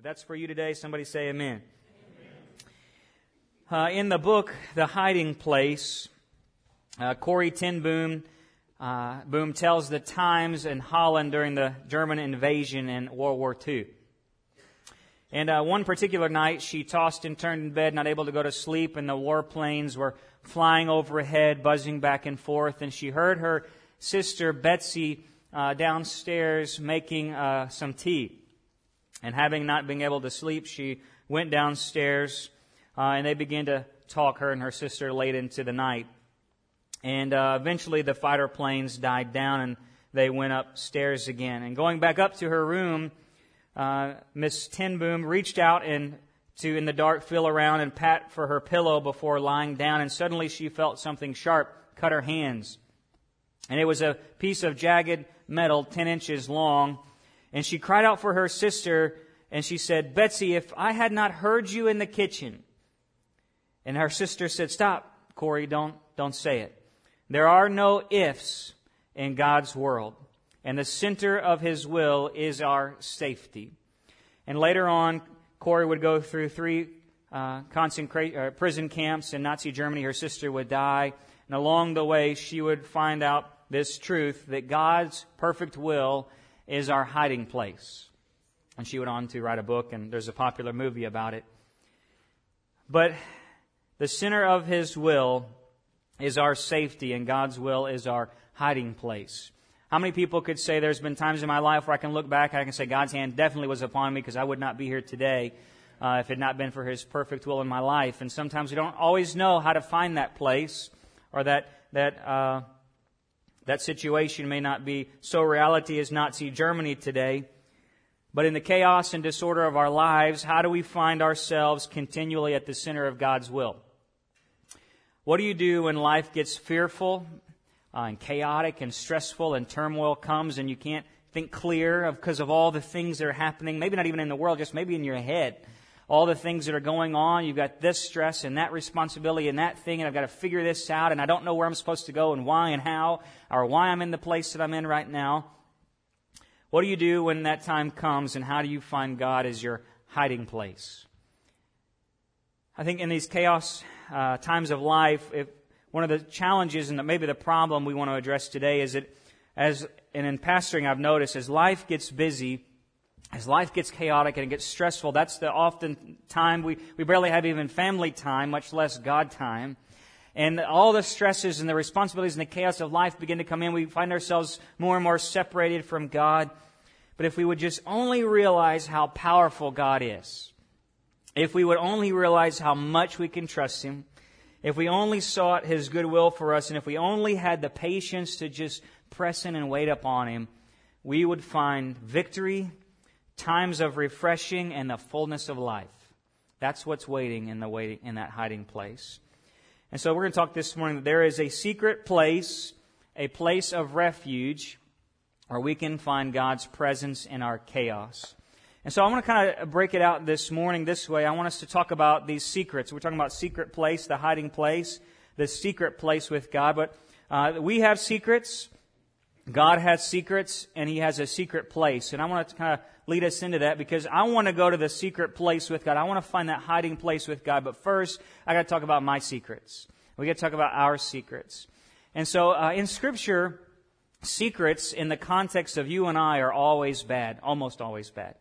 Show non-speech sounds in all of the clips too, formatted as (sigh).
If that's for you today, somebody say amen. amen. Uh, in the book, The Hiding Place, uh, Corrie ten Boom, uh, Boom tells the times in Holland during the German invasion in World War II. And uh, one particular night, she tossed and turned in bed, not able to go to sleep, and the warplanes were flying overhead, buzzing back and forth, and she heard her sister Betsy uh, downstairs making uh, some tea. And having not been able to sleep, she went downstairs uh, and they began to talk, her and her sister, late into the night. And uh, eventually the fighter planes died down and they went upstairs again. And going back up to her room, uh, Miss ten Boom reached out and to, in the dark, feel around and pat for her pillow before lying down. And suddenly she felt something sharp cut her hands. And it was a piece of jagged metal 10 inches long and she cried out for her sister, and she said, Betsy, if I had not heard you in the kitchen. And her sister said, Stop, Corrie, don't, don't say it. There are no ifs in God's world, and the center of His will is our safety. And later on, Corrie would go through three uh, uh, prison camps in Nazi Germany. Her sister would die. And along the way, she would find out this truth that God's perfect will is our hiding place. And she went on to write a book, and there's a popular movie about it. But the center of His will is our safety, and God's will is our hiding place. How many people could say there's been times in my life where I can look back and I can say God's hand definitely was upon me because I would not be here today uh, if it had not been for His perfect will in my life. And sometimes we don't always know how to find that place or that that uh, that situation may not be so reality as Nazi Germany today. But in the chaos and disorder of our lives, how do we find ourselves continually at the center of God's will? What do you do when life gets fearful uh, and chaotic and stressful and turmoil comes and you can't think clear because of all the things that are happening? Maybe not even in the world, just maybe in your head all the things that are going on. You've got this stress and that responsibility and that thing, and I've got to figure this out, and I don't know where I'm supposed to go and why and how, or why I'm in the place that I'm in right now. What do you do when that time comes, and how do you find God as your hiding place? I think in these chaos uh, times of life, if one of the challenges and maybe the problem we want to address today is that as and in pastoring I've noticed as life gets busy, as life gets chaotic and it gets stressful, that's the often time we, we barely have even family time, much less God time. And all the stresses and the responsibilities and the chaos of life begin to come in. We find ourselves more and more separated from God. But if we would just only realize how powerful God is, if we would only realize how much we can trust Him, if we only sought His goodwill for us, and if we only had the patience to just press in and wait upon Him, we would find victory times of refreshing and the fullness of life. That's what's waiting in the waiting in that hiding place. And so we're going to talk this morning that there is a secret place, a place of refuge where we can find God's presence in our chaos. And so I want to kind of break it out this morning this way. I want us to talk about these secrets. We're talking about secret place, the hiding place, the secret place with God. But uh, we have secrets. God has secrets, and He has a secret place. And I want to kind of lead us into that because I want to go to the secret place with God. I want to find that hiding place with God. But first, I got to talk about my secrets. We got to talk about our secrets. And so, uh, in Scripture, secrets in the context of you and I are always bad, almost always bad.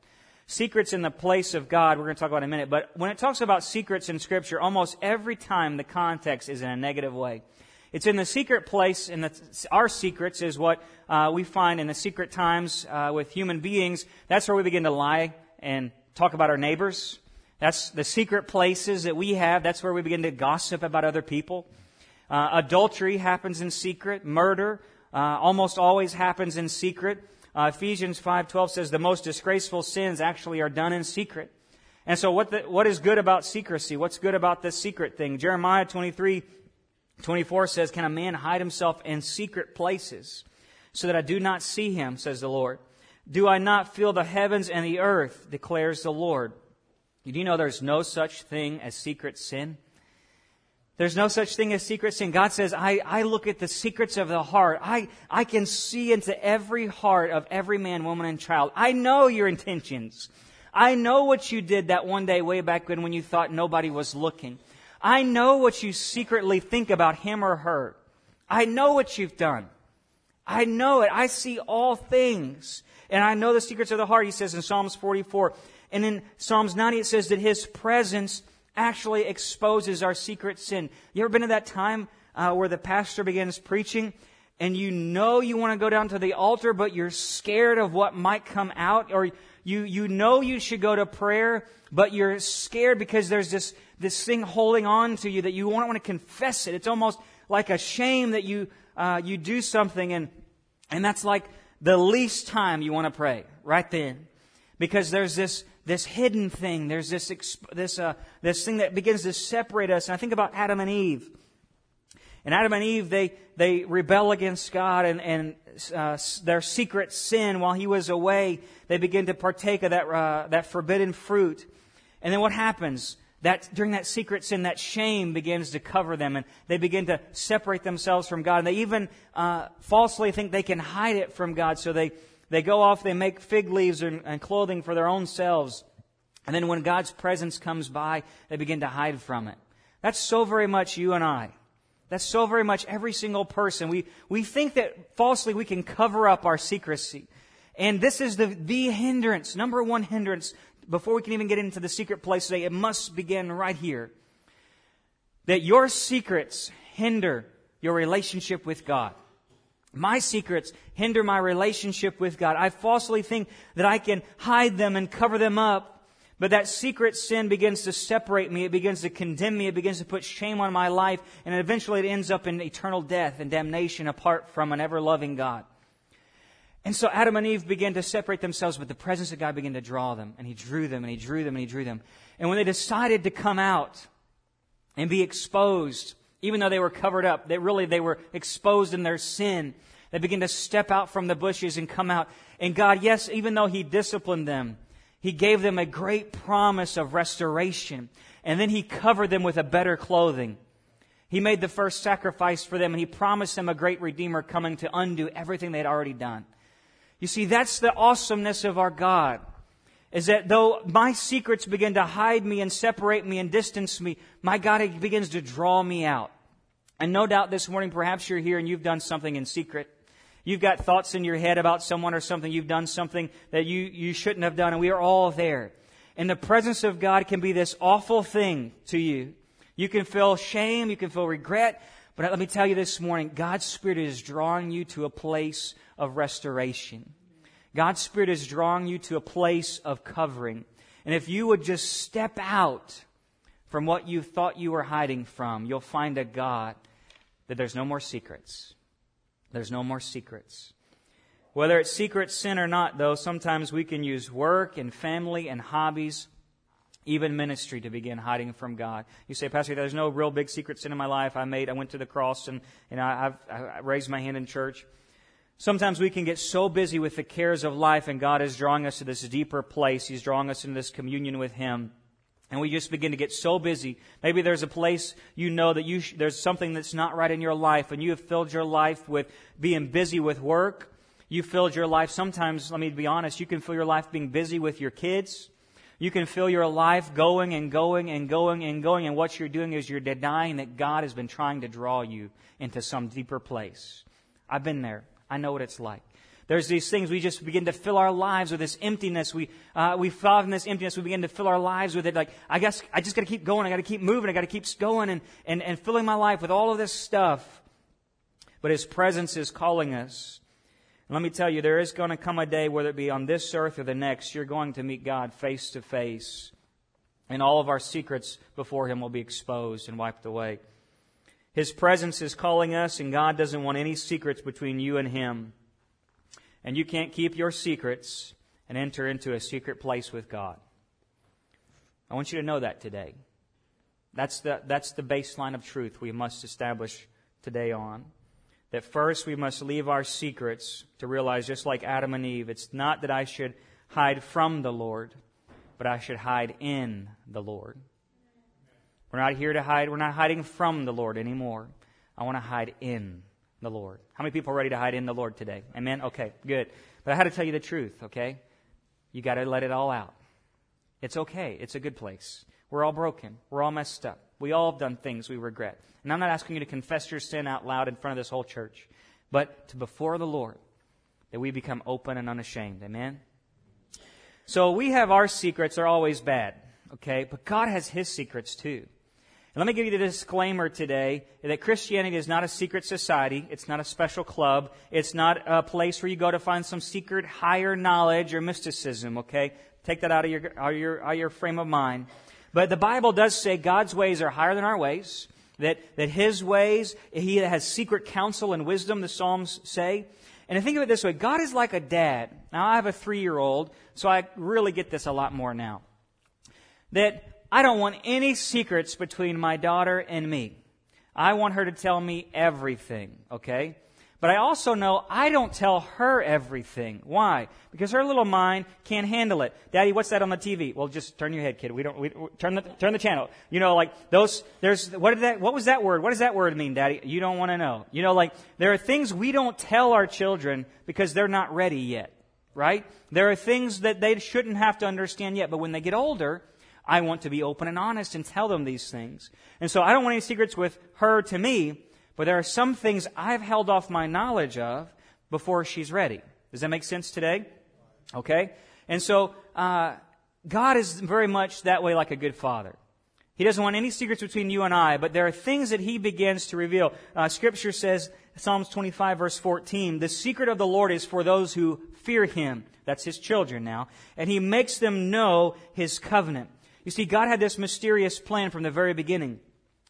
Secrets in the place of God, we're going to talk about in a minute. But when it talks about secrets in Scripture, almost every time the context is in a negative way. It's in the secret place, and our secrets is what uh, we find in the secret times uh, with human beings. That's where we begin to lie and talk about our neighbors. That's the secret places that we have. That's where we begin to gossip about other people. Uh, adultery happens in secret. Murder uh, almost always happens in secret. Uh, Ephesians 5:12 says the most disgraceful sins actually are done in secret. And so, what the, what is good about secrecy? What's good about this secret thing? Jeremiah 23 24 says, Can a man hide himself in secret places so that I do not see him, says the Lord? Do I not feel the heavens and the earth, declares the Lord? Do you know there's no such thing as secret sin? There's no such thing as secret sin. God says, I, I look at the secrets of the heart. I, I can see into every heart of every man, woman, and child. I know your intentions. I know what you did that one day way back when when you thought nobody was looking. I know what you secretly think about him or her. I know what you've done. I know it. I see all things. And I know the secrets of the heart, he says in Psalms 44. And in Psalms 90, it says that his presence actually exposes our secret sin. You ever been to that time uh, where the pastor begins preaching and you know you want to go down to the altar, but you're scared of what might come out, or you, you know you should go to prayer, but you're scared because there's this, this thing holding on to you that you don't want to confess it. It's almost like a shame that you, uh, you do something and, and that's like the least time you want to pray, right then. Because there's this, this hidden thing. There's this, this, uh, this thing that begins to separate us. And I think about Adam and Eve. And Adam and Eve, they, they rebel against God and, and uh, their secret sin while he was away. They begin to partake of that, uh, that forbidden fruit. And then what happens? That during that secret sin, that shame begins to cover them, and they begin to separate themselves from God. And they even uh, falsely think they can hide it from God, so they they go off, they make fig leaves and, and clothing for their own selves, and then when God's presence comes by, they begin to hide from it. That's so very much you and I. That's so very much every single person. We, we think that falsely we can cover up our secrecy. And this is the, the hindrance, number one hindrance before we can even get into the secret place today, it must begin right here. That your secrets hinder your relationship with God. My secrets hinder my relationship with God. I falsely think that I can hide them and cover them up, but that secret sin begins to separate me. It begins to condemn me. It begins to put shame on my life, and eventually it ends up in eternal death and damnation apart from an ever loving God. And so Adam and Eve began to separate themselves, but the presence of God began to draw them. And He drew them, and He drew them, and He drew them. And when they decided to come out and be exposed, even though they were covered up, they really they were exposed in their sin. They began to step out from the bushes and come out. And God, yes, even though He disciplined them, He gave them a great promise of restoration. And then He covered them with a better clothing. He made the first sacrifice for them, and He promised them a great Redeemer coming to undo everything they had already done. You see, that's the awesomeness of our God. Is that though my secrets begin to hide me and separate me and distance me, my God begins to draw me out. And no doubt this morning, perhaps you're here and you've done something in secret. You've got thoughts in your head about someone or something. You've done something that you, you shouldn't have done, and we are all there. And the presence of God can be this awful thing to you. You can feel shame, you can feel regret, but let me tell you this morning, God's Spirit is drawing you to a place of restoration. God's Spirit is drawing you to a place of covering. And if you would just step out from what you thought you were hiding from, you'll find a God that there's no more secrets. There's no more secrets. Whether it's secret sin or not, though, sometimes we can use work and family and hobbies, even ministry, to begin hiding from God. You say, Pastor, there's no real big secret sin in my life. I made, I went to the cross and, and I, I've, I raised my hand in church. Sometimes we can get so busy with the cares of life, and God is drawing us to this deeper place. He's drawing us into this communion with Him. And we just begin to get so busy. Maybe there's a place you know that you sh- there's something that's not right in your life, and you have filled your life with being busy with work. You filled your life, sometimes, let me be honest, you can fill your life being busy with your kids. You can feel your life going and going and going and going, and what you're doing is you're denying that God has been trying to draw you into some deeper place. I've been there. I know what it's like. There's these things we just begin to fill our lives with this emptiness. We uh, we fall in this emptiness. We begin to fill our lives with it. Like I guess I just got to keep going. I got to keep moving. I got to keep going and, and and filling my life with all of this stuff. But His presence is calling us. And let me tell you, there is going to come a day, whether it be on this earth or the next, you're going to meet God face to face, and all of our secrets before Him will be exposed and wiped away. His presence is calling us, and God doesn't want any secrets between you and Him. And you can't keep your secrets and enter into a secret place with God. I want you to know that today. That's the, that's the baseline of truth we must establish today on. That first we must leave our secrets to realize, just like Adam and Eve, it's not that I should hide from the Lord, but I should hide in the Lord. We're not here to hide. We're not hiding from the Lord anymore. I want to hide in the Lord. How many people are ready to hide in the Lord today? Amen? Okay, good. But I had to tell you the truth, okay? You got to let it all out. It's okay. It's a good place. We're all broken. We're all messed up. We all have done things we regret. And I'm not asking you to confess your sin out loud in front of this whole church, but to before the Lord, that we become open and unashamed. Amen? So we have our secrets, they're always bad, okay? But God has His secrets too. And let me give you the disclaimer today that Christianity is not a secret society. It's not a special club. It's not a place where you go to find some secret higher knowledge or mysticism, okay? Take that out of your, out of your, out of your frame of mind. But the Bible does say God's ways are higher than our ways, that, that His ways, He has secret counsel and wisdom, the Psalms say. And I think of it this way God is like a dad. Now, I have a three year old, so I really get this a lot more now. That I don't want any secrets between my daughter and me. I want her to tell me everything, okay? But I also know I don't tell her everything. Why? Because her little mind can't handle it. Daddy, what's that on the TV? Well, just turn your head, kid. We don't, we, turn the, turn the channel. You know, like those, there's, what did that, what was that word? What does that word mean, daddy? You don't want to know. You know, like, there are things we don't tell our children because they're not ready yet. Right? There are things that they shouldn't have to understand yet, but when they get older, I want to be open and honest and tell them these things. And so I don't want any secrets with her to me, but there are some things I've held off my knowledge of before she's ready. Does that make sense today? Okay? And so, uh, God is very much that way like a good father. He doesn't want any secrets between you and I, but there are things that He begins to reveal. Uh, scripture says, Psalms 25 verse 14, the secret of the Lord is for those who fear Him. That's His children now. And He makes them know His covenant. You see, God had this mysterious plan from the very beginning.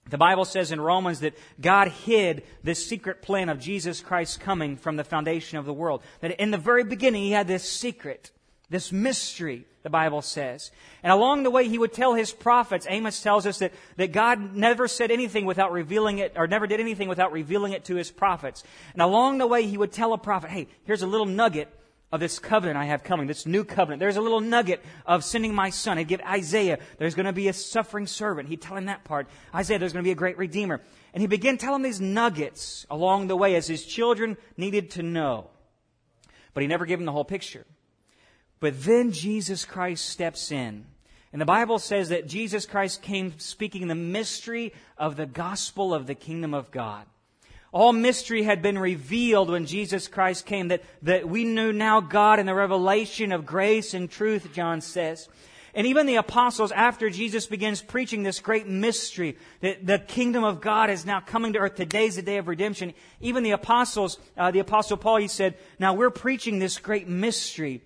The Bible says in Romans that God hid this secret plan of Jesus Christ coming from the foundation of the world. That in the very beginning, He had this secret, this mystery, the Bible says. And along the way, He would tell His prophets. Amos tells us that, that God never said anything without revealing it, or never did anything without revealing it to His prophets. And along the way, He would tell a prophet, hey, here's a little nugget of this covenant I have coming, this new covenant. There's a little nugget of sending my son. He'd give Isaiah, there's going to be a suffering servant. He'd tell him that part. Isaiah, there's going to be a great redeemer. And he began telling these nuggets along the way as his children needed to know. But he never gave them the whole picture. But then Jesus Christ steps in. And the Bible says that Jesus Christ came speaking the mystery of the gospel of the kingdom of God. All mystery had been revealed when Jesus Christ came, that, that we knew now God in the revelation of grace and truth, John says. And even the apostles, after Jesus begins preaching this great mystery, that the kingdom of God is now coming to earth. Today's the day of redemption. Even the apostles, uh, the apostle Paul, he said, now we're preaching this great mystery.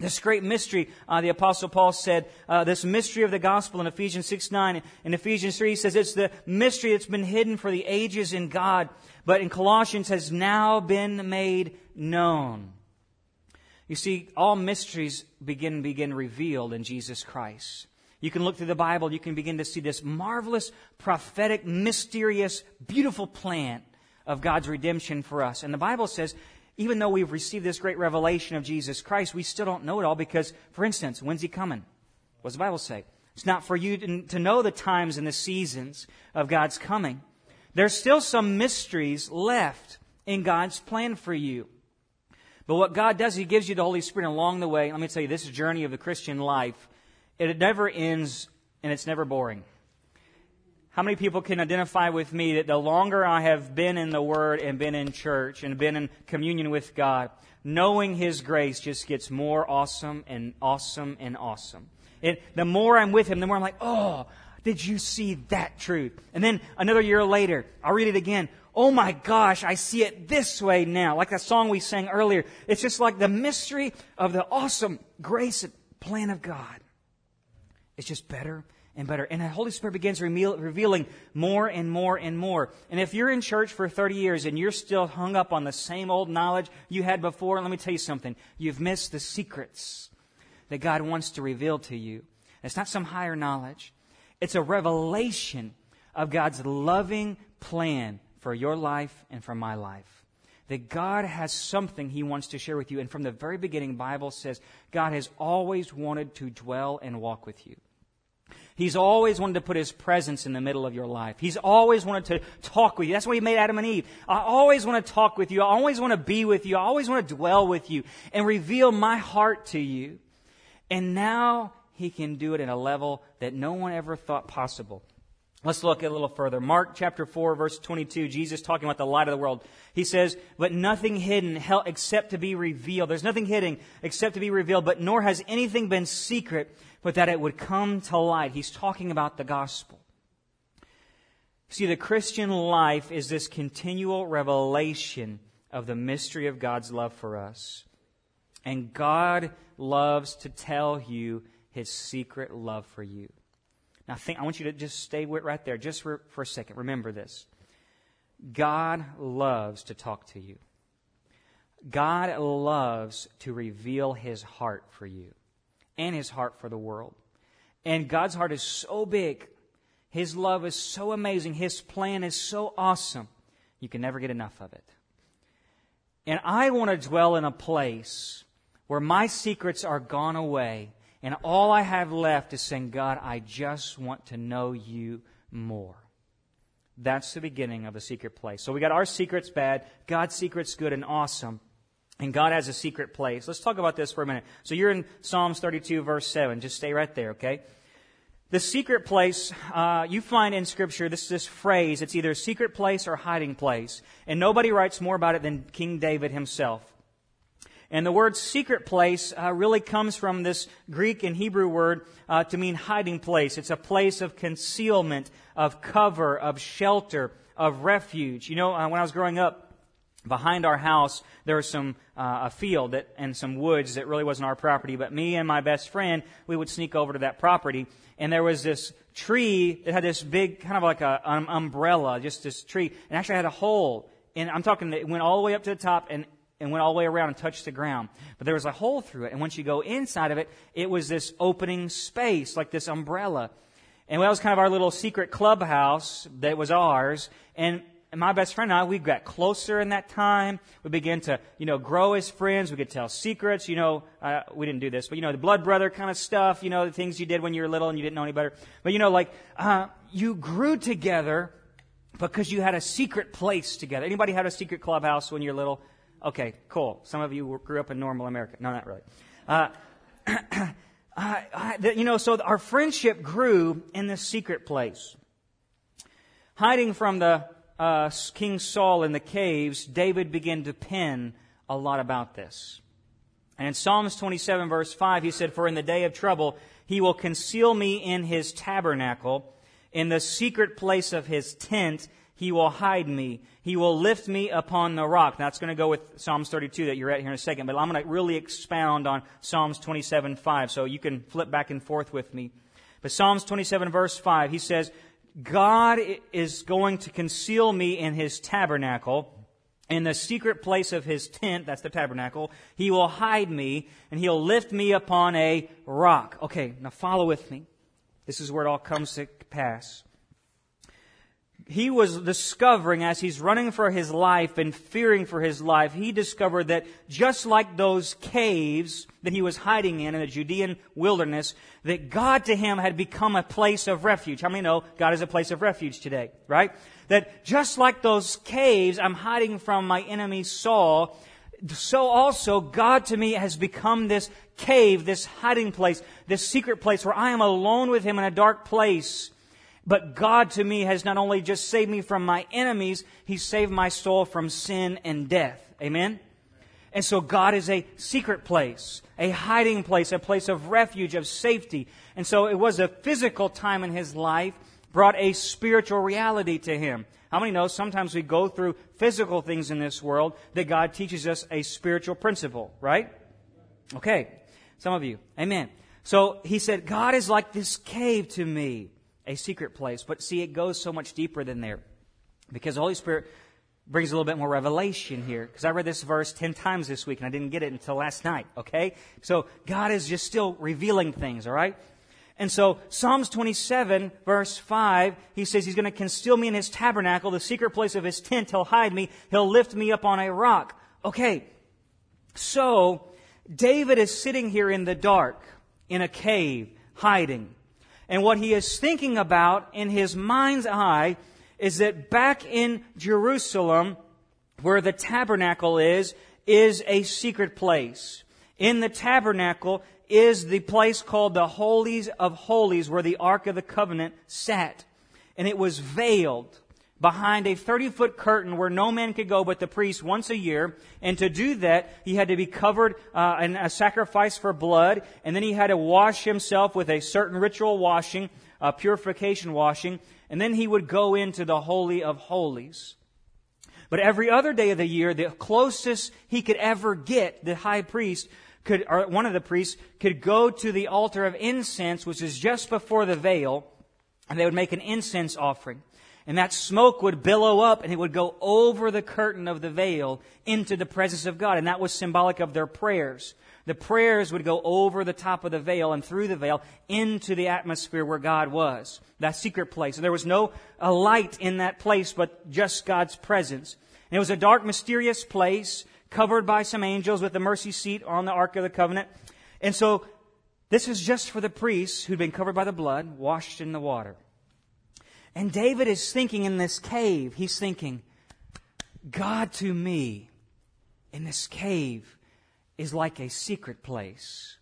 This great mystery, uh, the apostle Paul said, uh, this mystery of the gospel in Ephesians 6, 9. In Ephesians 3, he says it's the mystery that's been hidden for the ages in God but in Colossians has now been made known. You see, all mysteries begin begin revealed in Jesus Christ. You can look through the Bible, you can begin to see this marvelous, prophetic, mysterious, beautiful plan of God's redemption for us. And the Bible says, even though we've received this great revelation of Jesus Christ, we still don't know it all because, for instance, when's He coming? What does the Bible say? It's not for you to, to know the times and the seasons of God's coming. There's still some mysteries left in God's plan for you. But what God does, He gives you the Holy Spirit along the way. Let me tell you, this journey of the Christian life, it never ends and it's never boring. How many people can identify with me that the longer I have been in the Word and been in church and been in communion with God, knowing His grace just gets more awesome and awesome and awesome. It, the more I'm with Him, the more I'm like, oh, did you see that truth? And then another year later, I'll read it again. Oh my gosh, I see it this way now. Like that song we sang earlier. It's just like the mystery of the awesome grace and plan of God. It's just better and better. And the Holy Spirit begins revealing more and more and more. And if you're in church for 30 years and you're still hung up on the same old knowledge you had before, let me tell you something. You've missed the secrets that God wants to reveal to you. It's not some higher knowledge. It's a revelation of God's loving plan for your life and for my life. That God has something He wants to share with you. And from the very beginning, Bible says God has always wanted to dwell and walk with you. He's always wanted to put His presence in the middle of your life. He's always wanted to talk with you. That's why He made Adam and Eve. I always want to talk with you. I always want to be with you. I always want to dwell with you and reveal my heart to you. And now He can do it at a level that no one ever thought possible. Let's look a little further. Mark chapter 4 verse 22, Jesus talking about the light of the world. He says, but nothing hidden except to be revealed. There's nothing hidden except to be revealed, but nor has anything been secret, but that it would come to light. He's talking about the gospel. See, the Christian life is this continual revelation of the mystery of God's love for us. And God loves to tell you his secret love for you. Now, think, I want you to just stay right there just for, for a second. Remember this God loves to talk to you, God loves to reveal his heart for you and his heart for the world. And God's heart is so big, his love is so amazing, his plan is so awesome, you can never get enough of it. And I want to dwell in a place where my secrets are gone away and all I have left is saying, God, I just want to know you more. That's the beginning of the secret place. So we got our secrets bad, God's secrets good and awesome. And God has a secret place. Let's talk about this for a minute. So you're in Psalms 32, verse 7. Just stay right there, okay? The secret place, uh, you find in Scripture this, this phrase, it's either secret place or hiding place. And nobody writes more about it than King David himself. And the word secret place uh, really comes from this Greek and Hebrew word uh, to mean hiding place. It's a place of concealment, of cover, of shelter, of refuge. You know, uh, when I was growing up, behind our house there was some uh, a field that, and some woods that really wasn't our property. But me and my best friend, we would sneak over to that property, and there was this tree that had this big kind of like a, an umbrella, just this tree, and actually had a hole. And I'm talking, it went all the way up to the top, and and went all the way around and touched the ground. But there was a hole through it. And once you go inside of it, it was this opening space, like this umbrella. And that was kind of our little secret clubhouse that was ours. And my best friend and I, we got closer in that time. We began to, you know, grow as friends. We could tell secrets. You know, uh, we didn't do this, but you know, the blood brother kind of stuff. You know, the things you did when you were little and you didn't know any better. But you know, like uh, you grew together because you had a secret place together. Anybody had a secret clubhouse when you're little? Okay, cool. Some of you grew up in normal America. No, not really. Uh, (clears throat) I, you know, so our friendship grew in this secret place. Hiding from the uh, King Saul in the caves, David began to pen a lot about this. And in Psalms 27, verse 5, he said, For in the day of trouble, he will conceal me in his tabernacle, in the secret place of his tent, he will hide me. He will lift me upon the rock. That's going to go with Psalms 32 that you're at here in a second, but I'm going to really expound on Psalms 27, 5, so you can flip back and forth with me. But Psalms 27 verse 5, he says, God is going to conceal me in his tabernacle, in the secret place of his tent, that's the tabernacle. He will hide me, and he'll lift me upon a rock. Okay, now follow with me. This is where it all comes to pass he was discovering as he's running for his life and fearing for his life, he discovered that just like those caves that he was hiding in in the Judean wilderness, that God to him had become a place of refuge. How many know God is a place of refuge today, right? That just like those caves I'm hiding from my enemy Saul, so also God to me has become this cave, this hiding place, this secret place where I am alone with him in a dark place but God to me has not only just saved me from my enemies, He saved my soul from sin and death. Amen? And so God is a secret place, a hiding place, a place of refuge, of safety. And so it was a physical time in his life, brought a spiritual reality to him. How many know sometimes we go through physical things in this world that God teaches us a spiritual principle, right? Okay. Some of you. Amen. So he said, God is like this cave to me a secret place. But see, it goes so much deeper than there. Because the Holy Spirit brings a little bit more revelation here. Because I read this verse 10 times this week and I didn't get it until last night, okay? So God is just still revealing things, alright? And so Psalms 27 verse 5, he says he's going to conceal me in his tabernacle, the secret place of his tent. He'll hide me. He'll lift me up on a rock. Okay. So David is sitting here in the dark, in a cave, hiding. And what he is thinking about in his mind's eye is that back in Jerusalem, where the tabernacle is, is a secret place. In the tabernacle is the place called the Holies of Holies where the Ark of the Covenant sat. And it was veiled behind a 30 foot curtain where no man could go but the priest once a year. And to do that, he had to be covered uh, in a sacrifice for blood, and then he had to wash himself with a certain ritual washing, a purification washing, and then he would go into the Holy of Holies. But every other day of the year, the closest he could ever get, the high priest could, or one of the priests could go to the altar of incense, which is just before the veil, and they would make an incense offering. And that smoke would billow up and it would go over the curtain of the veil into the presence of God. And that was symbolic of their prayers. The prayers would go over the top of the veil and through the veil into the atmosphere where God was, that secret place. And there was no light in that place, but just God's presence. And it was a dark, mysterious place covered by some angels with the mercy seat on the Ark of the Covenant. And so this is just for the priests who'd been covered by the blood, washed in the water. And David is thinking in this cave, he's thinking, God to me in this cave is like a secret place.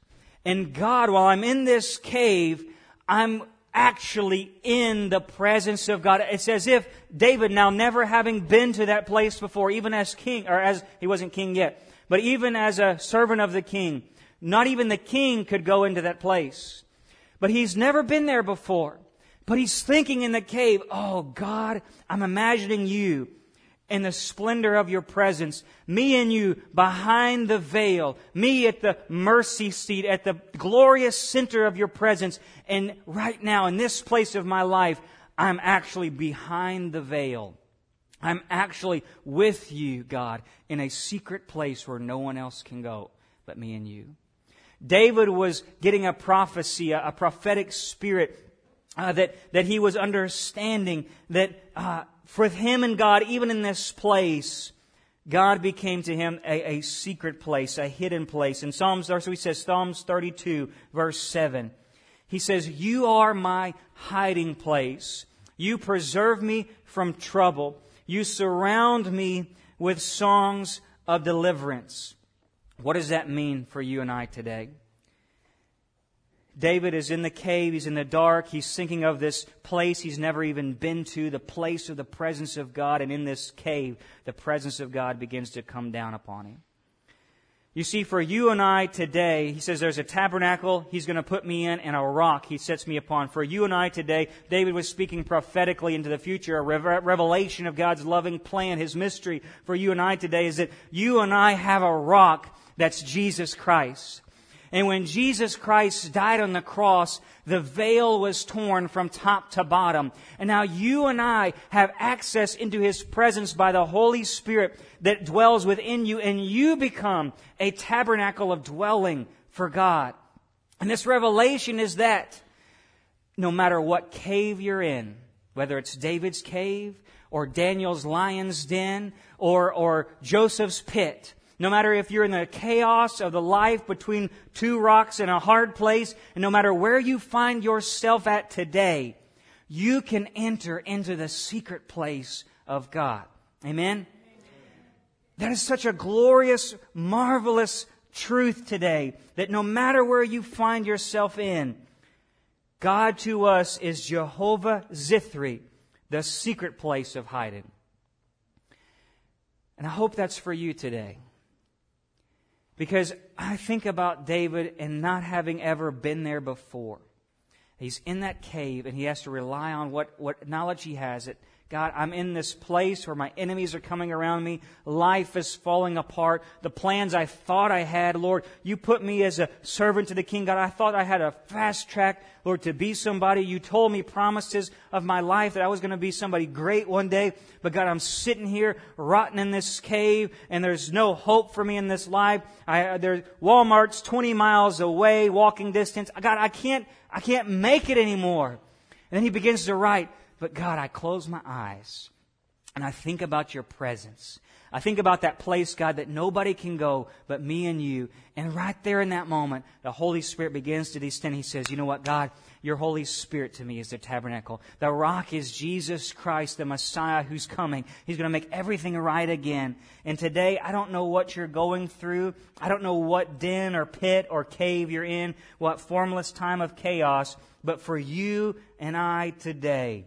And God, while I'm in this cave, I'm actually in the presence of God. It's as if David, now never having been to that place before, even as king, or as he wasn't king yet, but even as a servant of the king, not even the king could go into that place. But he's never been there before. But he's thinking in the cave, oh God, I'm imagining you in the splendor of your presence. Me and you behind the veil. Me at the mercy seat, at the glorious center of your presence. And right now, in this place of my life, I'm actually behind the veil. I'm actually with you, God, in a secret place where no one else can go but me and you. David was getting a prophecy, a, prophetic spirit uh, that, that he was understanding that uh, for him and God, even in this place, God became to him a, a secret place, a hidden place. In Psalms, so he says, Psalms 32, verse 7, he says, You are my hiding place. You preserve me from trouble. You surround me with songs of deliverance. What does that mean for you and I today? David is in the cave, he's in the dark, he's thinking of this place he's never even been to, the place of the presence of God, and in this cave, the presence of God begins to come down upon him. You see, for you and I today, he says there's a tabernacle he's going to put me in and a rock he sets me upon. For you and I today, David was speaking prophetically into the future, a revelation of God's loving plan, his mystery for you and I today is that you and I have a rock that's Jesus Christ. And when Jesus Christ died on the cross, the veil was torn from top to bottom. And now you and I have access into His presence by the Holy Spirit that dwells within you, and you become a tabernacle of dwelling for God. And this revelation is that no matter what cave you're in, whether it's David's cave or Daniel's lion's den or, or Joseph's pit, no matter if you're in the chaos of the life between two rocks in a hard place, and no matter where you find yourself at today, you can enter into the secret place of God. Amen? That is such a glorious, marvelous truth today that no matter where you find yourself in, God to us is Jehovah Sithri, the secret place of hiding. And I hope that's for you today. Because I think about David and not having ever been there before. He's in that cave and he has to rely on what, what knowledge he has. That God, I'm in this place where my enemies are coming around me. Life is falling apart. The plans I thought I had, Lord, you put me as a servant to the king. God, I thought I had a fast track, Lord, to be somebody. You told me promises of my life that I was going to be somebody great one day. But God, I'm sitting here rotten in this cave and there's no hope for me in this life. I, there, Walmart's 20 miles away, walking distance. God, I can't, I can't make it anymore. And then he begins to write, but God, I close my eyes and I think about your presence. I think about that place, God, that nobody can go but me and you. And right there in that moment, the Holy Spirit begins to descend. He says, You know what, God? Your Holy Spirit to me is the tabernacle. The rock is Jesus Christ, the Messiah who's coming. He's going to make everything right again. And today, I don't know what you're going through. I don't know what den or pit or cave you're in, what formless time of chaos. But for you and I today,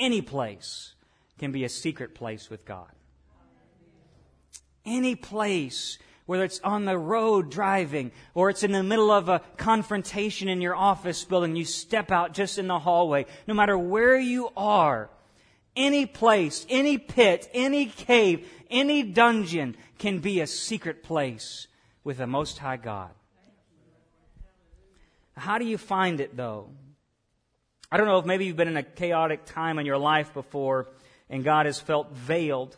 any place can be a secret place with God. Any place whether it's on the road driving or it's in the middle of a confrontation in your office building, you step out just in the hallway. No matter where you are, any place, any pit, any cave, any dungeon can be a secret place with the Most High God. How do you find it though? I don't know if maybe you've been in a chaotic time in your life before and God has felt veiled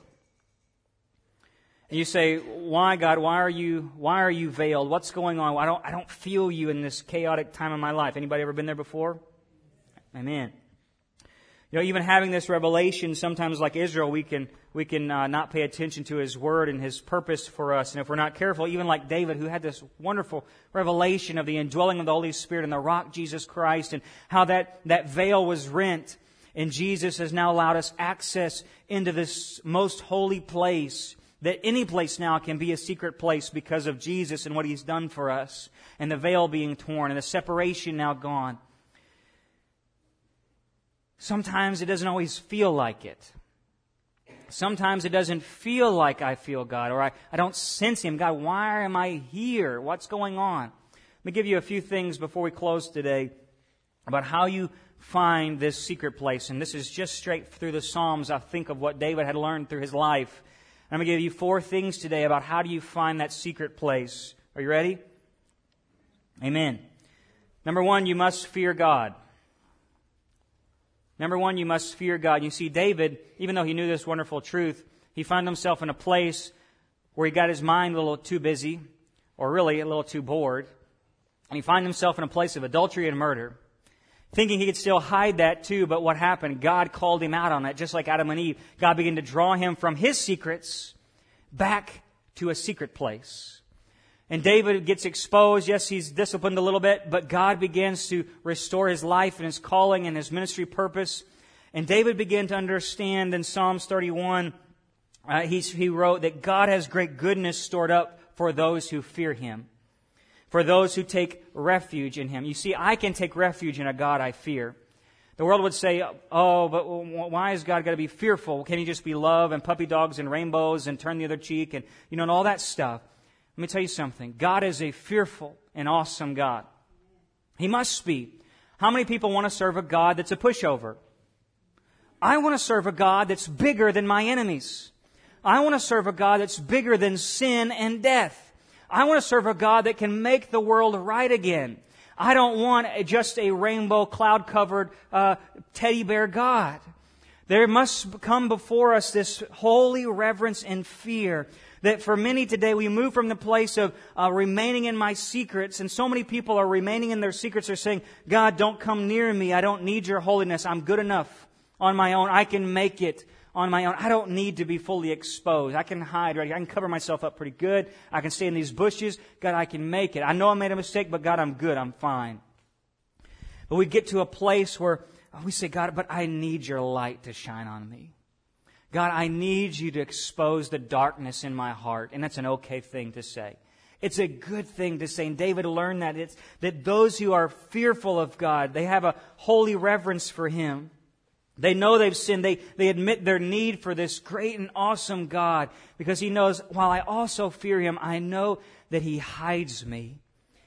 and you say, "Why, God? Why are you? Why are you veiled? What's going on? I don't. I don't feel you in this chaotic time of my life." Anybody ever been there before? Amen. You know, even having this revelation, sometimes like Israel, we can we can uh, not pay attention to His word and His purpose for us. And if we're not careful, even like David, who had this wonderful revelation of the indwelling of the Holy Spirit and the rock Jesus Christ, and how that that veil was rent, and Jesus has now allowed us access into this most holy place that any place now can be a secret place because of Jesus and what He's done for us, and the veil being torn, and the separation now gone. Sometimes it doesn't always feel like it. Sometimes it doesn't feel like I feel God, or I, I don't sense Him. God, why am I here? What's going on? Let me give you a few things before we close today about how you find this secret place. And this is just straight through the Psalms, I think, of what David had learned through his life. I'm going to give you four things today about how do you find that secret place. Are you ready? Amen. Number one, you must fear God. Number one, you must fear God. You see, David, even though he knew this wonderful truth, he found himself in a place where he got his mind a little too busy, or really a little too bored, and he found himself in a place of adultery and murder thinking he could still hide that too, but what happened? God called him out on it, just like Adam and Eve. God began to draw him from his secrets back to a secret place. And David gets exposed. Yes, he's disciplined a little bit, but God begins to restore his life and his calling and his ministry purpose. And David began to understand in Psalms 31, uh, he wrote that God has great goodness stored up for those who fear him for those who take refuge in him. You see, I can take refuge in a God I fear. The world would say, oh, but why is God got to be fearful? Can he just be love and puppy dogs and rainbows and turn the other cheek and, you know, and all that stuff? Let me tell you something. God is a fearful and awesome God. He must be. How many people want to serve a God that's a pushover? I want to serve a God that's bigger than my enemies. I want to serve a God that's bigger than sin and death. I want to serve a God that can make the world right again. I don't want just a rainbow cloud covered uh, teddy bear God. There must come before us this holy reverence and fear that for many today we move from the place of uh, remaining in my secrets and so many people are remaining in their secrets are saying god don't come near me i don't need your holiness i'm good enough on my own i can make it on my own. I don't need to be fully exposed. I can hide, right? here. I can cover myself up pretty good. I can stay in these bushes. God, I can make it. I know I made a mistake, but God, I'm good. I'm fine. But we get to a place where we say, God, but I need your light to shine on me. God, I need you to expose the darkness in my heart. And that's an okay thing to say. It's a good thing to say. And David learned that it's that those who are fearful of God, they have a holy reverence for Him. They know they've sinned. They, they admit their need for this great and awesome God because He knows, while I also fear Him, I know that He hides me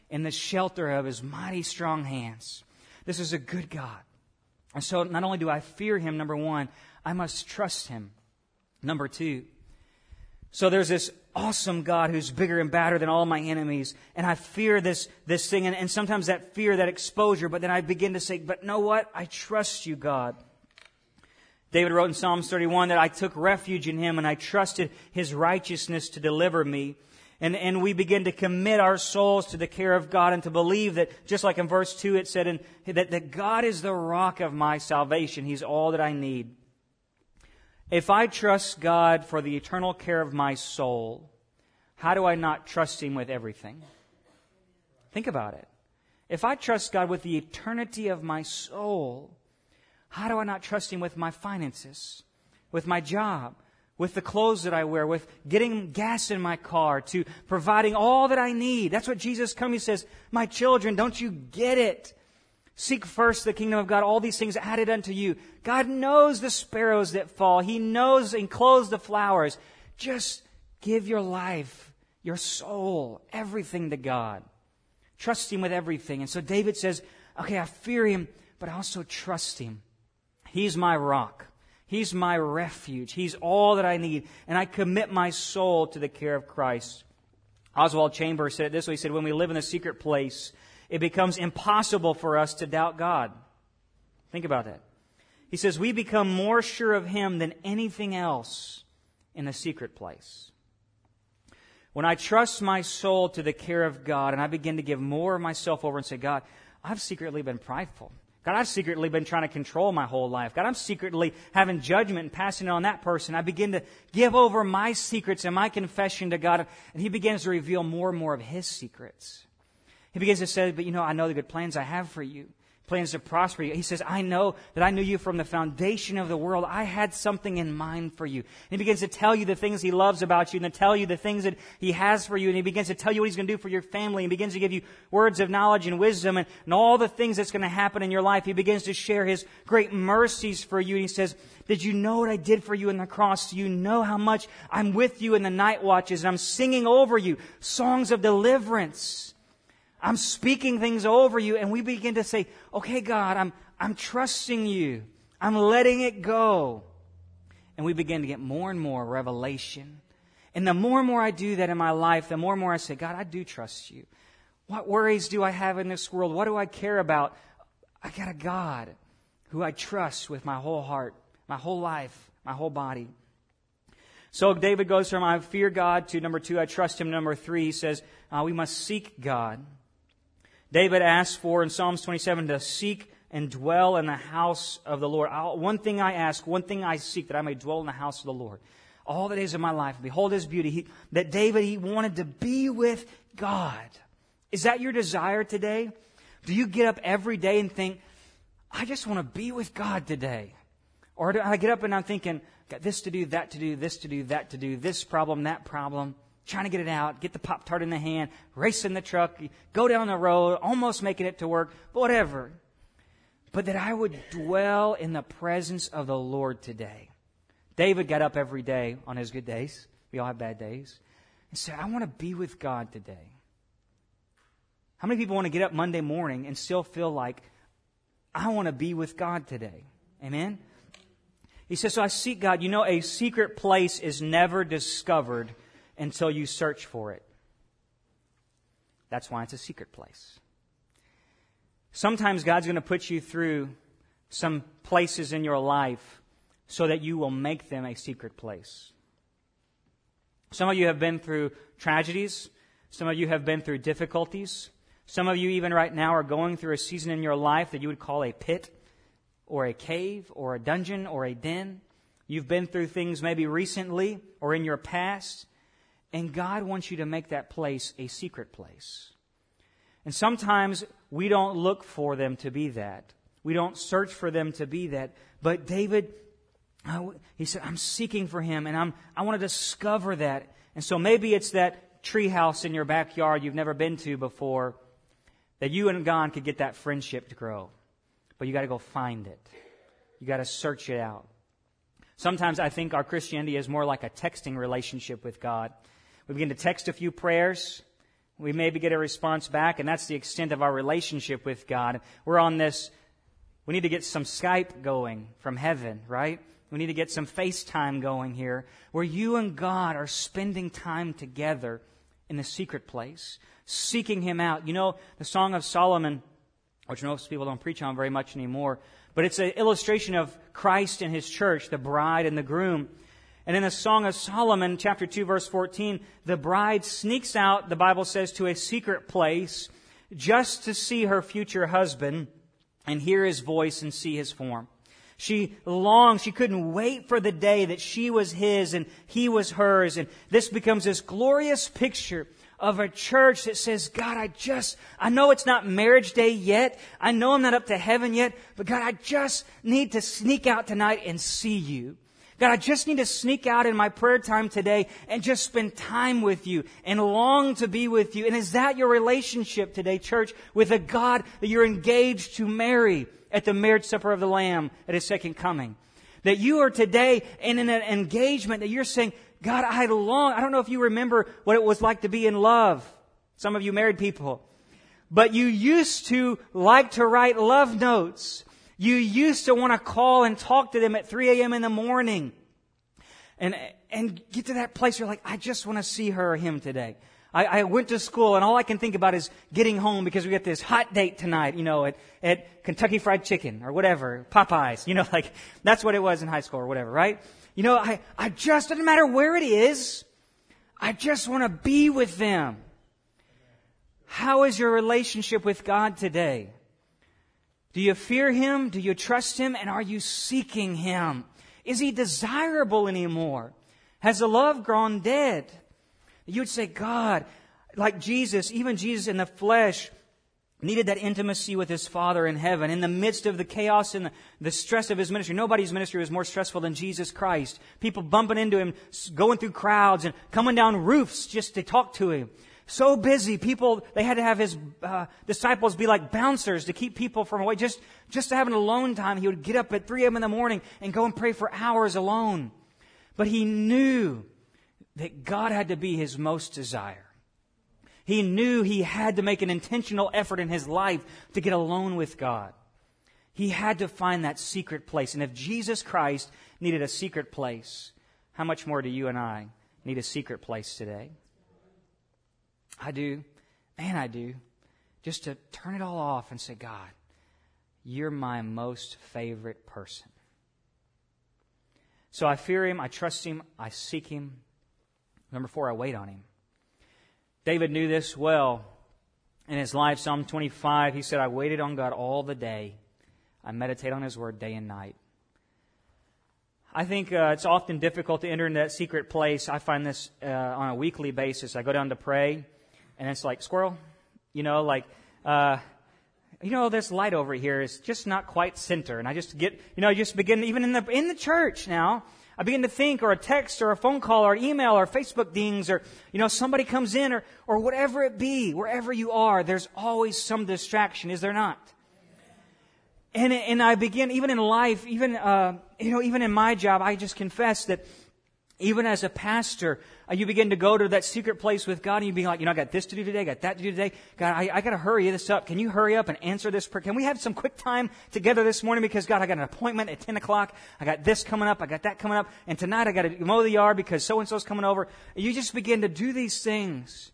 in the shelter of His mighty strong hands. This is a good God. And so not only do I fear Him, number one, I must trust Him. Number two, so there's this awesome God who's bigger and badder than all my enemies. And I fear this, this thing. And, and sometimes that fear, that exposure, but then I begin to say, but know what? I trust you, God. David wrote in Psalms 31 that I took refuge in him and I trusted his righteousness to deliver me. And, and we begin to commit our souls to the care of God and to believe that, just like in verse 2 it said, in, that, that God is the rock of my salvation. He's all that I need. If I trust God for the eternal care of my soul, how do I not trust Him with everything? Think about it. If I trust God with the eternity of my soul, how do I not trust Him with my finances, with my job, with the clothes that I wear, with getting gas in my car, to providing all that I need? That's what Jesus comes. He says, My children, don't you get it? Seek first the kingdom of God, all these things added unto you. God knows the sparrows that fall. He knows and clothes the flowers. Just give your life, your soul, everything to God. Trust Him with everything. And so David says, okay, I fear Him, but I also trust Him. He's my rock. He's my refuge. He's all that I need. And I commit my soul to the care of Christ. Oswald Chambers said it this way. He said, when we live in the secret place, it becomes impossible for us to doubt God. Think about that. He says, we become more sure of Him than anything else in the secret place. When I trust my soul to the care of God and I begin to give more of myself over and say, God, I've secretly been prideful. God, I've secretly been trying to control my whole life. God, I'm secretly having judgment and passing it on that person. I begin to give over my secrets and my confession to God, and He begins to reveal more and more of His secrets. He begins to say, But you know, I know the good plans I have for you plans to prosper you. He says, I know that I knew you from the foundation of the world. I had something in mind for you. And he begins to tell you the things he loves about you and to tell you the things that he has for you. And he begins to tell you what he's going to do for your family and begins to give you words of knowledge and wisdom and, and all the things that's going to happen in your life. He begins to share his great mercies for you. And he says, did you know what I did for you in the cross? Do you know how much I'm with you in the night watches and I'm singing over you songs of deliverance? I'm speaking things over you, and we begin to say, okay, God, I'm, I'm trusting you. I'm letting it go. And we begin to get more and more revelation. And the more and more I do that in my life, the more and more I say, God, I do trust you. What worries do I have in this world? What do I care about? I got a God who I trust with my whole heart, my whole life, my whole body. So David goes from I fear God to number two, I trust him. Number three, he says, uh, we must seek God. David asks for in Psalms 27 to seek and dwell in the house of the Lord. I'll, one thing I ask, one thing I seek, that I may dwell in the house of the Lord. All the days of my life, behold his beauty. He, that David, he wanted to be with God. Is that your desire today? Do you get up every day and think, I just want to be with God today? Or do I get up and I'm thinking, got this to do, that to do, this to do, that to do, this problem, that problem trying to get it out, get the Pop Tart in the hand, racing the truck, go down the road, almost making it to work, whatever. But that I would dwell in the presence of the Lord today. David got up every day on his good days. We all have bad days. And said, I want to be with God today. How many people want to get up Monday morning and still feel like, I want to be with God today? Amen? He says, So I seek God. You know, a secret place is never discovered until you search for it. That's why it's a secret place. Sometimes God's going to put you through some places in your life so that you will make them a secret place. Some of you have been through tragedies. Some of you have been through difficulties. Some of you, even right now, are going through a season in your life that you would call a pit or a cave or a dungeon or a den. You've been through things maybe recently or in your past and God wants you to make that place a secret place. And sometimes we don't look for them to be that. We don't search for them to be that. But David, he said, I'm seeking for him and I'm, I want to discover that. And so maybe it's that treehouse in your backyard you've never been to before that you and God could get that friendship to grow. But you got to go find it. You got to search it out. Sometimes I think our Christianity is more like a texting relationship with God. We begin to text a few prayers. We maybe get a response back, and that's the extent of our relationship with God. We're on this, we need to get some Skype going from heaven, right? We need to get some FaceTime going here, where you and God are spending time together in the secret place, seeking Him out. You know, the Song of Solomon, which most people don't preach on very much anymore, but it's an illustration of Christ and His church, the bride and the groom. And in the Song of Solomon, chapter 2, verse 14, the bride sneaks out, the Bible says, to a secret place just to see her future husband and hear his voice and see his form. She longed, she couldn't wait for the day that she was his and he was hers. And this becomes this glorious picture of a church that says, God, I just, I know it's not marriage day yet. I know I'm not up to heaven yet, but God, I just need to sneak out tonight and see you. God, I just need to sneak out in my prayer time today and just spend time with you and long to be with you. And is that your relationship today, church, with a God that you're engaged to marry at the marriage supper of the Lamb at His second coming? That you are today in an engagement that you're saying, God, I long, I don't know if you remember what it was like to be in love. Some of you married people. But you used to like to write love notes. You used to want to call and talk to them at 3 a.m. in the morning. And, and get to that place where you're like, I just want to see her or him today. I, I, went to school and all I can think about is getting home because we got this hot date tonight, you know, at, at Kentucky Fried Chicken or whatever, Popeyes, you know, (laughs) like that's what it was in high school or whatever, right? You know, I, I just, doesn't matter where it is, I just want to be with them. How is your relationship with God today? Do you fear Him? Do you trust Him? And are you seeking Him? Is He desirable anymore? Has the love grown dead? You would say, God, like Jesus, even Jesus in the flesh, needed that intimacy with his Father in heaven. In the midst of the chaos and the, stress of his ministry, nobody's ministry was more stressful than Jesus Christ. People bumping into him, going through crowds and coming down roofs just to talk to him. So busy, people, they had to have his uh, disciples be like bouncers to keep people from away. Just, just to have an alone time, he would get up at 3 a.m. in the morning and go and pray for hours alone. But he knew that God had to be his most desire. He knew he had to make an intentional effort in his life to get alone with God. He had to find that secret place. And if Jesus Christ needed a secret place, how much more do you and I need a secret place today? I do. Man, I do. Just to turn it all off and say, God, you're my most favorite person. So I fear him, I trust him, I seek him. Number four, I wait on him. David knew this well in his life. Psalm 25, he said, I waited on God all the day. I meditate on his word day and night. I think uh, it's often difficult to enter into that secret place. I find this uh, on a weekly basis. I go down to pray, and it's like squirrel, you know, like, uh, you know, this light over here is just not quite center. And I just get, you know, I just begin, even in the, in the church now, I begin to think, or a text, or a phone call, or email, or Facebook dings, or, you know, somebody comes in, or, or whatever it be, wherever you are, there's always some distraction, is there not? And, and I begin, even in life, even, uh, you know, even in my job, I just confess that even as a pastor, uh, you begin to go to that secret place with God and you be like, you know, I got this to do today, I got that to do today. God, I, I got to hurry this up. Can you hurry up and answer this prayer? Can we have some quick time together this morning? Because God, I got an appointment at 10 o'clock. I got this coming up. I got that coming up. And tonight I got to mow the yard because so and so's coming over. You just begin to do these things.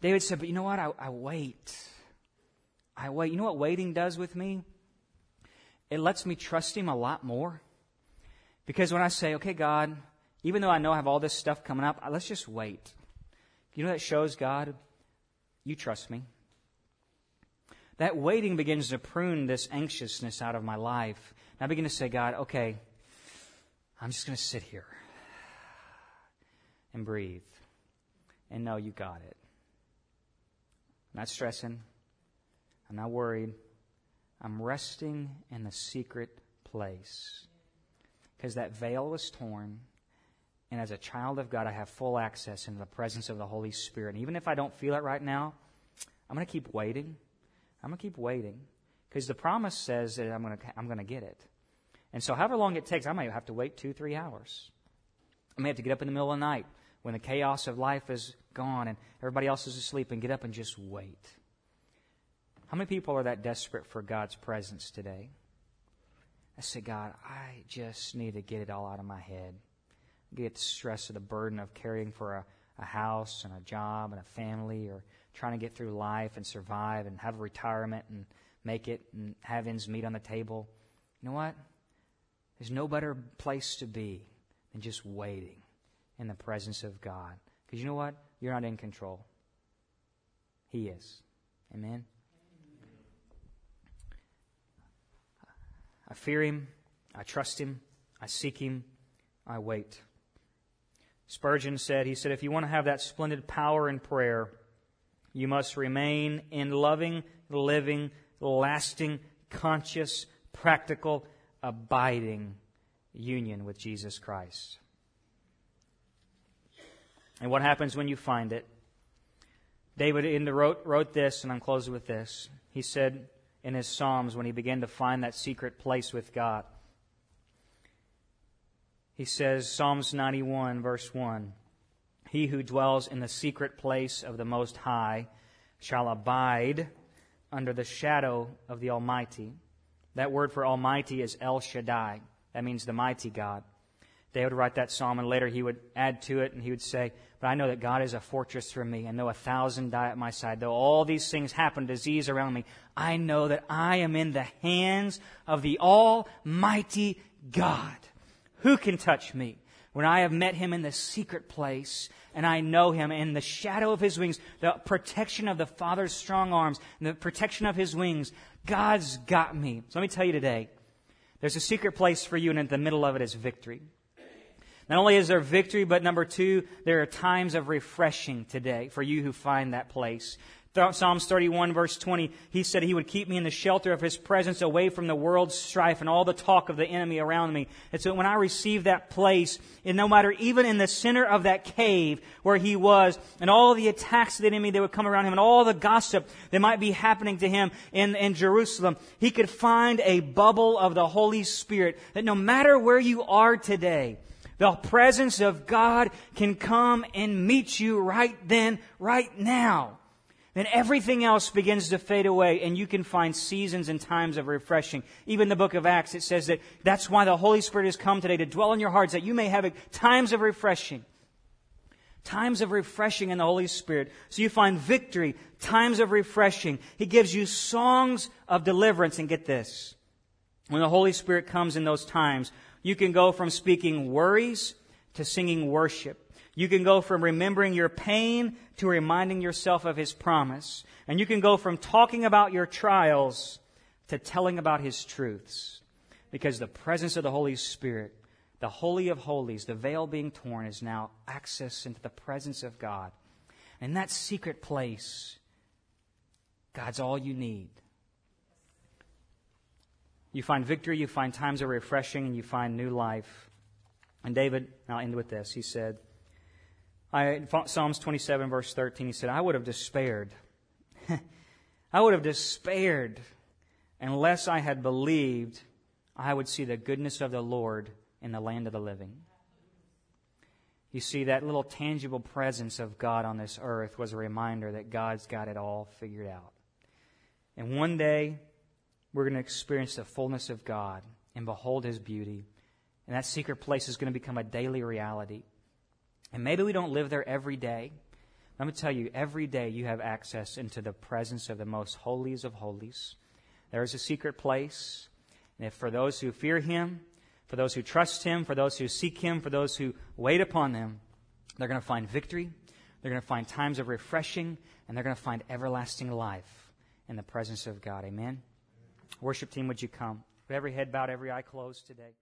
David said, but you know what? I, I wait. I wait. You know what waiting does with me? It lets me trust Him a lot more. Because when I say, okay, God, even though I know I have all this stuff coming up, let's just wait. You know that shows God, you trust me. That waiting begins to prune this anxiousness out of my life. And I begin to say, God, okay, I'm just going to sit here and breathe and know you got it. I'm not stressing. I'm not worried. I'm resting in the secret place. Because that veil was torn and as a child of God, I have full access into the presence of the Holy Spirit. And even if I don't feel it right now, I'm going to keep waiting. I'm going to keep waiting because the promise says that I'm going to, I'm going to get it. And so, however long it takes, I might have to wait two, three hours. I may have to get up in the middle of the night when the chaos of life is gone and everybody else is asleep and get up and just wait. How many people are that desperate for God's presence today? I say, God, I just need to get it all out of my head get the stress of the burden of caring for a, a house and a job and a family or trying to get through life and survive and have a retirement and make it and have ends meet on the table. You know what? There's no better place to be than just waiting in the presence of God. Because you know what? You're not in control. He is. Amen? I fear Him. I I trust Him. I seek Him. I wait. Spurgeon said, he said, if you want to have that splendid power in prayer, you must remain in loving, living, lasting, conscious, practical, abiding union with Jesus Christ. And what happens when you find it? David wrote, wrote this, and I'm closing with this. He said in his Psalms when he began to find that secret place with God, he says, Psalms 91, verse 1 He who dwells in the secret place of the Most High shall abide under the shadow of the Almighty. That word for Almighty is El Shaddai. That means the mighty God. They would write that psalm, and later he would add to it, and he would say, But I know that God is a fortress for me, and though a thousand die at my side, though all these things happen, disease around me, I know that I am in the hands of the Almighty God. Who can touch me? When I have met him in the secret place, and I know him in the shadow of his wings, the protection of the Father's strong arms, and the protection of his wings, God's got me. So let me tell you today, there's a secret place for you, and in the middle of it is victory. Not only is there victory, but number two, there are times of refreshing today for you who find that place. Psalms 31 verse 20, he said he would keep me in the shelter of his presence away from the world's strife and all the talk of the enemy around me. And so when I received that place, and no matter even in the center of that cave where he was, and all the attacks of the enemy that would come around him, and all the gossip that might be happening to him in, in Jerusalem, he could find a bubble of the Holy Spirit that no matter where you are today, the presence of God can come and meet you right then, right now then everything else begins to fade away and you can find seasons and times of refreshing. Even the book of Acts, it says that that's why the Holy Spirit has come today to dwell in your hearts, that you may have times of refreshing. Times of refreshing in the Holy Spirit. So you find victory, times of refreshing. He gives you songs of deliverance. And get this. When the Holy Spirit comes in those times, you can go from speaking worries to singing worship. You can go from remembering your pain to reminding yourself of His promise. And you can go from talking about your trials to telling about His truths. Because the presence of the Holy Spirit, the Holy of Holies, the veil being torn, is now access into the presence of God. And that secret place, God's all you need. You find victory, you find times of refreshing, and you find new life. And David, I'll end with this. He said, I, Psalms 27, verse 13, he said, I would have despaired. (laughs) I would have despaired unless I had believed I would see the goodness of the Lord in the land of the living. You see, that little tangible presence of God on this earth was a reminder that God's got it all figured out. And one day, we're going to experience the fullness of God and behold His beauty. And that secret place is going to become a daily reality. And maybe we don't live there every day. Let me tell you, every day you have access into the presence of the most holies of holies. There is a secret place. And if for those who fear him, for those who trust him, for those who seek him, for those who wait upon him, they're going to find victory. They're going to find times of refreshing, and they're going to find everlasting life in the presence of God. Amen. Worship team, would you come? With every head bowed, every eye closed today.